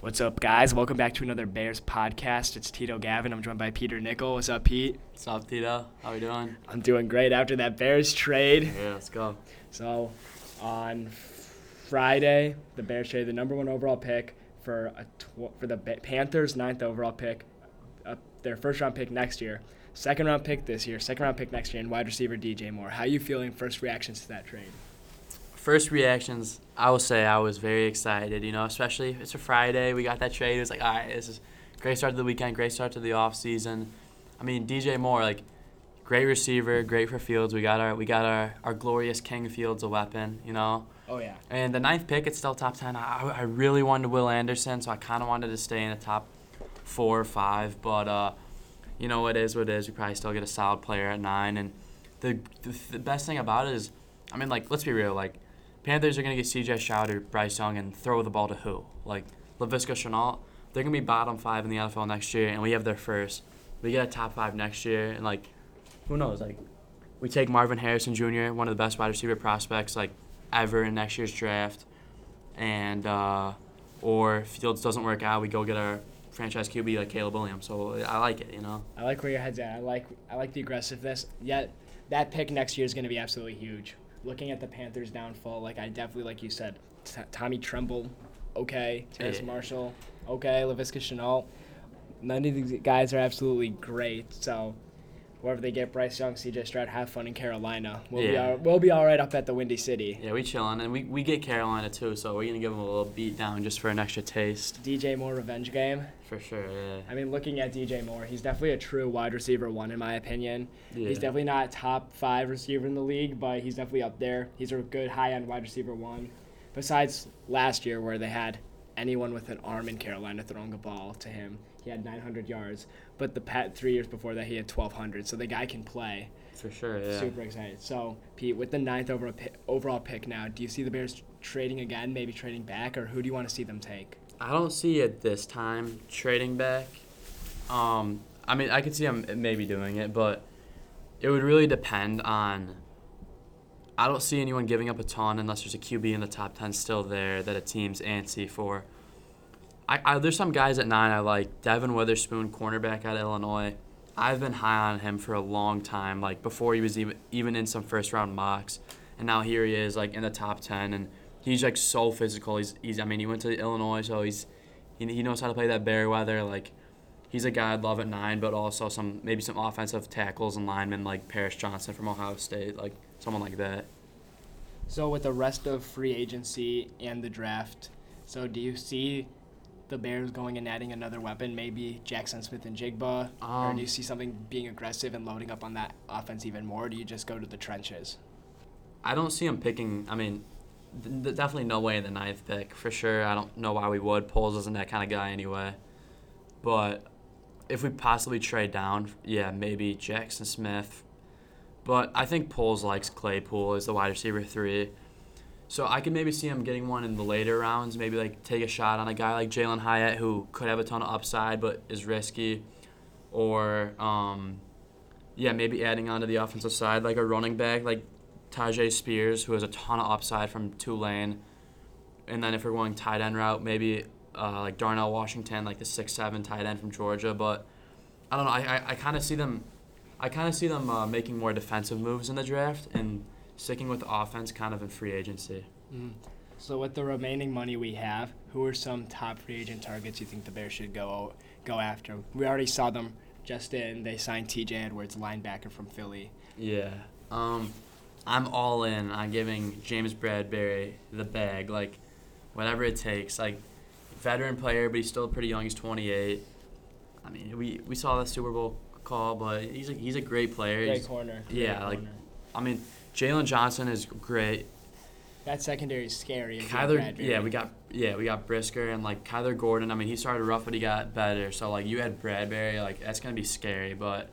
What's up, guys? Welcome back to another Bears podcast. It's Tito Gavin. I'm joined by Peter Nickel. What's up, Pete? What's up, Tito? How we doing? I'm doing great after that Bears trade. Yeah, let's go. So, on Friday, the Bears traded the number one overall pick for a tw- for the Ba- Panthers' ninth overall pick, uh, their first round pick next year, second round pick this year, second round pick next year, and wide receiver DJ Moore. How you feeling? First reactions to that trade? First reactions, I will say I was very excited, you know, especially it's a Friday. We got that trade. It was like, all right, this is great start to the weekend, great start to the off season. I mean, DJ Moore, like, great receiver, great for Fields. We got our we got our, our glorious King Fields a weapon, you know. Oh yeah. And the ninth pick, it's still top 10. I, I really wanted Will Anderson, so I kind of wanted to stay in the top four or five. But, uh, you know, it is what it is. We probably still get a solid player at nine. And the, the, the best thing about it is, I mean, like, let's be real. Like, Panthers are going to get CJ Stroud or Bryce Young and throw the ball to who? Like, Laviska Shenault, they're going to be bottom five in the NFL next year, and we have their first. We get a top five next year, and, like, who knows? Like, we take Marvin Harrison Jr., one of the best wide receiver prospects, like, ever in next year's draft, and uh, or Fields doesn't work out, we go get our franchise QB like Caleb Williams. So I like it, you know. I like where your head's at. I like I like the aggressiveness. Yet that pick next year is going to be absolutely huge. Looking at the Panthers' downfall, like I definitely, like you said, T- Tommy Tremble, okay, Yeah. Marshall, okay, Laviska Shenault. None of these guys are absolutely great. So whoever they get, Bryce Young, C.J. Stroud, have fun in Carolina. We'll be Yeah. all, we'll be all right up at the Windy City. Yeah, we chilling, and we, we get Carolina too, so we're gonna give them a little beat down just for an extra taste, DJ Moore revenge game. for sure. Yeah. I mean, looking at DJ Moore, he's definitely a true wide receiver one in my opinion. yeah. He's definitely not top five receiver in the league, but he's definitely up there. He's a good high end wide receiver one. Besides last year, where they had anyone with an arm in Carolina throwing a ball to him, he had 900 yards. But the pat three years before that, he had 1,200. So the guy can play. for sure. Yeah. Super excited. So Pete, with the ninth overall pick, overall pick now, do you see the Bears trading again, maybe trading back, or who do you want to see them take? I don't see it this time trading back. Um, I mean, I could see them maybe doing it, but it would really depend on. I don't see anyone giving up a ton unless there's a QB in the top ten still there that a team's antsy for. I, I there's some guys at nine I like. Devin Witherspoon, cornerback out of Illinois. I've been high on him for a long time, like before he was even even in some first round mocks, and now here he is, like in the top ten, and he's like so physical. He's he's I mean he went to Illinois, so he's he, he knows how to play that bear weather. Like he's a guy I'd love at nine, but also some maybe some offensive tackles and linemen like Paris Johnson from Ohio State, like someone like that. So with the rest of free agency and the draft, so do you see the Bears going and adding another weapon, maybe Jaxon Smith-Njigba, or Um, do you see something being aggressive and loading up on that offense even more? Or do you just go to the trenches? I don't see him picking. I mean, th- th- definitely no way in the ninth pick for sure. I don't know why we would. Poles isn't that kind of guy anyway. But if we possibly trade down, yeah, maybe Jaxon Smith. But I think Poles likes Claypool as the wide receiver three. So I could maybe see him getting one in the later rounds. Maybe like take a shot on a guy like Jalin Hyatt who could have a ton of upside but is risky, or um, yeah, maybe adding onto the offensive side like a running back like Tyjae Spears, who has a ton of upside from Tulane. And then if we're going tight end route, maybe uh, like Darnell Washington, like the six seven tight end from Georgia. But I don't know. I, I, I kind of see them. I kind of see them uh, making more defensive moves in the draft and sticking with offense kind of in free agency. Mm. So with the remaining money we have, who are some top free agent targets you think the Bears should go go after? We already saw them just in. They signed T.J. Edwards, linebacker from Philly. Yeah. Um, I'm all in on giving James Bradberry the bag, like whatever it takes. Like veteran player, but he's still pretty young. He's 28. I mean, we, we saw the Super Bowl call, but he's a, he's a great player. Great He's- corner. yeah, Great like- corner. I mean, Jaylon Johnson is great. that secondary is scary. if you have Kyler, yeah, we got yeah we got Brisker and like Kyler Gordon. I mean, he started rough, but he got better. So like you had Bradberry, like that's gonna be scary. But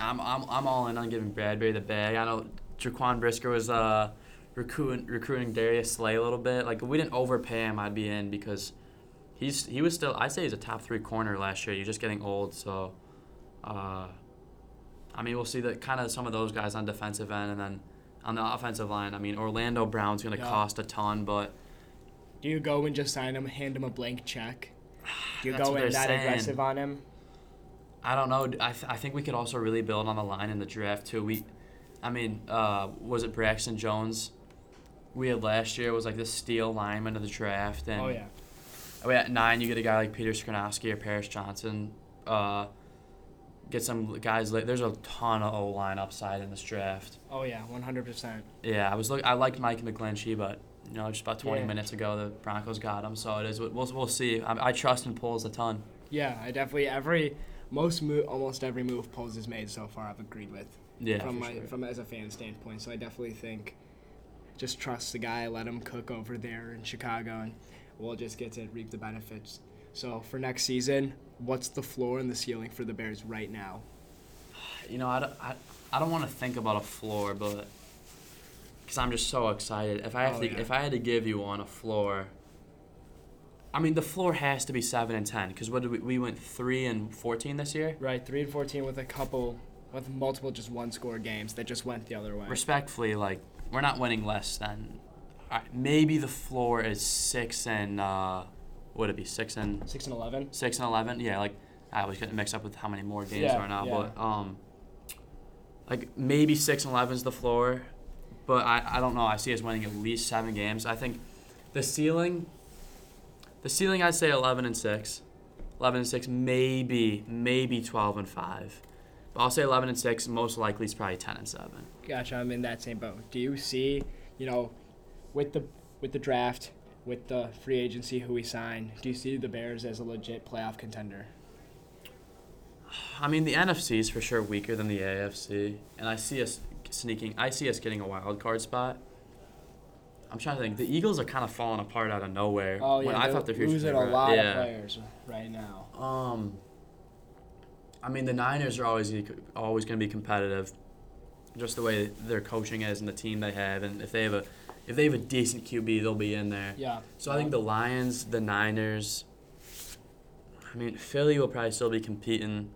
I'm I'm, I'm all in on giving Bradberry the bag. I know Jaquan Brisker was uh recruiting recruiting Darius Slay a little bit. Like if we didn't overpay him, I'd be in because he's he was still I'd say he's a top three corner last year. You're just getting old, so. Uh, I mean, we'll see that kind of some of those guys on defensive end, and then on the offensive line. I mean, Orlando Brown's going to Yeah. cost a ton, but Do you go and just sign him, hand him a blank check? Do you go in that saying. aggressive on him? I don't know. I, th- I think we could also really build on the line in the draft too. We, I mean, uh, was it Braxton Jones? We had last year was like the steal lineman of the draft, and Oh yeah. we at nine you get a guy like Peter Skoronski or Paris Johnson. Uh, get some guys. There's a ton of O line upside in this draft. Oh yeah, 100%. Yeah, I was look. I liked Mike McGlinchey, but you know, just about 20 Yeah. minutes ago, the Broncos got him. So it is. We'll we'll see. I, I trust in Poles a ton. Yeah, I definitely every most move, almost every move Poles has made so far, I've agreed with. Yeah, from my sure. from as a fan standpoint. So I definitely think just trust the guy, let him cook over there in Chicago, and we'll just get to reap the benefits. So for next season, what's the floor and the ceiling for the Bears right now? you know, I don't, I, I don't want to think about a floor, but because I'm just so excited. If I have Oh, to, yeah. if I had to give you one a floor, I mean, the floor has to be seven and ten. Because what did we, we went three and fourteen this year. Right, three and fourteen with a couple with multiple just one score games that just went the other way. Respectfully, like we're not winning less than. Maybe the floor is six and uh, would it be six and Six and eleven. six and eleven? Yeah, like I was getting mixed up with how many more games Yeah, are now, yeah. but um, like maybe six and eleven is the floor, but I, I don't know. I see us winning at least seven games. I think the ceiling, the ceiling I'd say eleven and six, eleven and six, maybe maybe twelve and five, but I'll say eleven and six. Most likely it's probably ten and seven. Gotcha. I'm in that same boat. Do you see, you know, with the with the draft, with the free agency who we sign, do you see the Bears as a legit playoff contender? I mean, the NFC is for sure weaker than the AFC, and I see us sneaking. I see us getting a wild card spot. I'm trying to think. The Eagles are kind of falling apart out of nowhere. Oh when yeah, I they're thought their future losing a lot yeah. of players right now. Um, I mean, the Niners are always always going to be competitive, just the way their coaching is and the team they have, and if they have a if they have a decent QB, they'll be in there. Yeah. So I think the Lions, the Niners. I mean, Philly will probably still be competing.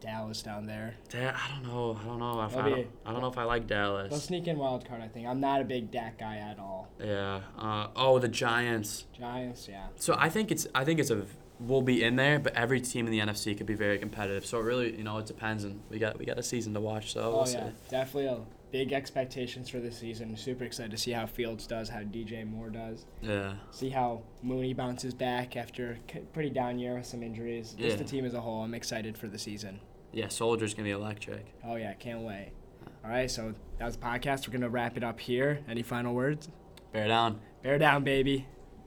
Dallas down there. Da- I don't know. I don't know if I don't, I don't know if I like Dallas. They'll sneak in wild card. I think I'm not a big Dak guy at all. Yeah. Uh, oh, the Giants. Giants, yeah. So I think it's I think it's a we'll be in there, but every team in the NFC could be very competitive. So it really you know it depends, and we got we got a season to watch. So we'll Oh see. yeah, definitely a big expectations for this season. Super excited to see how Fields does, how DJ Moore does. Yeah. See how Mooney bounces back after a pretty down year with some injuries. Yeah. Just the team as a whole, I'm excited for the season. Yeah. Soldier's gonna be electric. Oh yeah, can't wait. All right, so that was the podcast. We're gonna wrap it up here. Any final words? Bear down. Bear down, baby.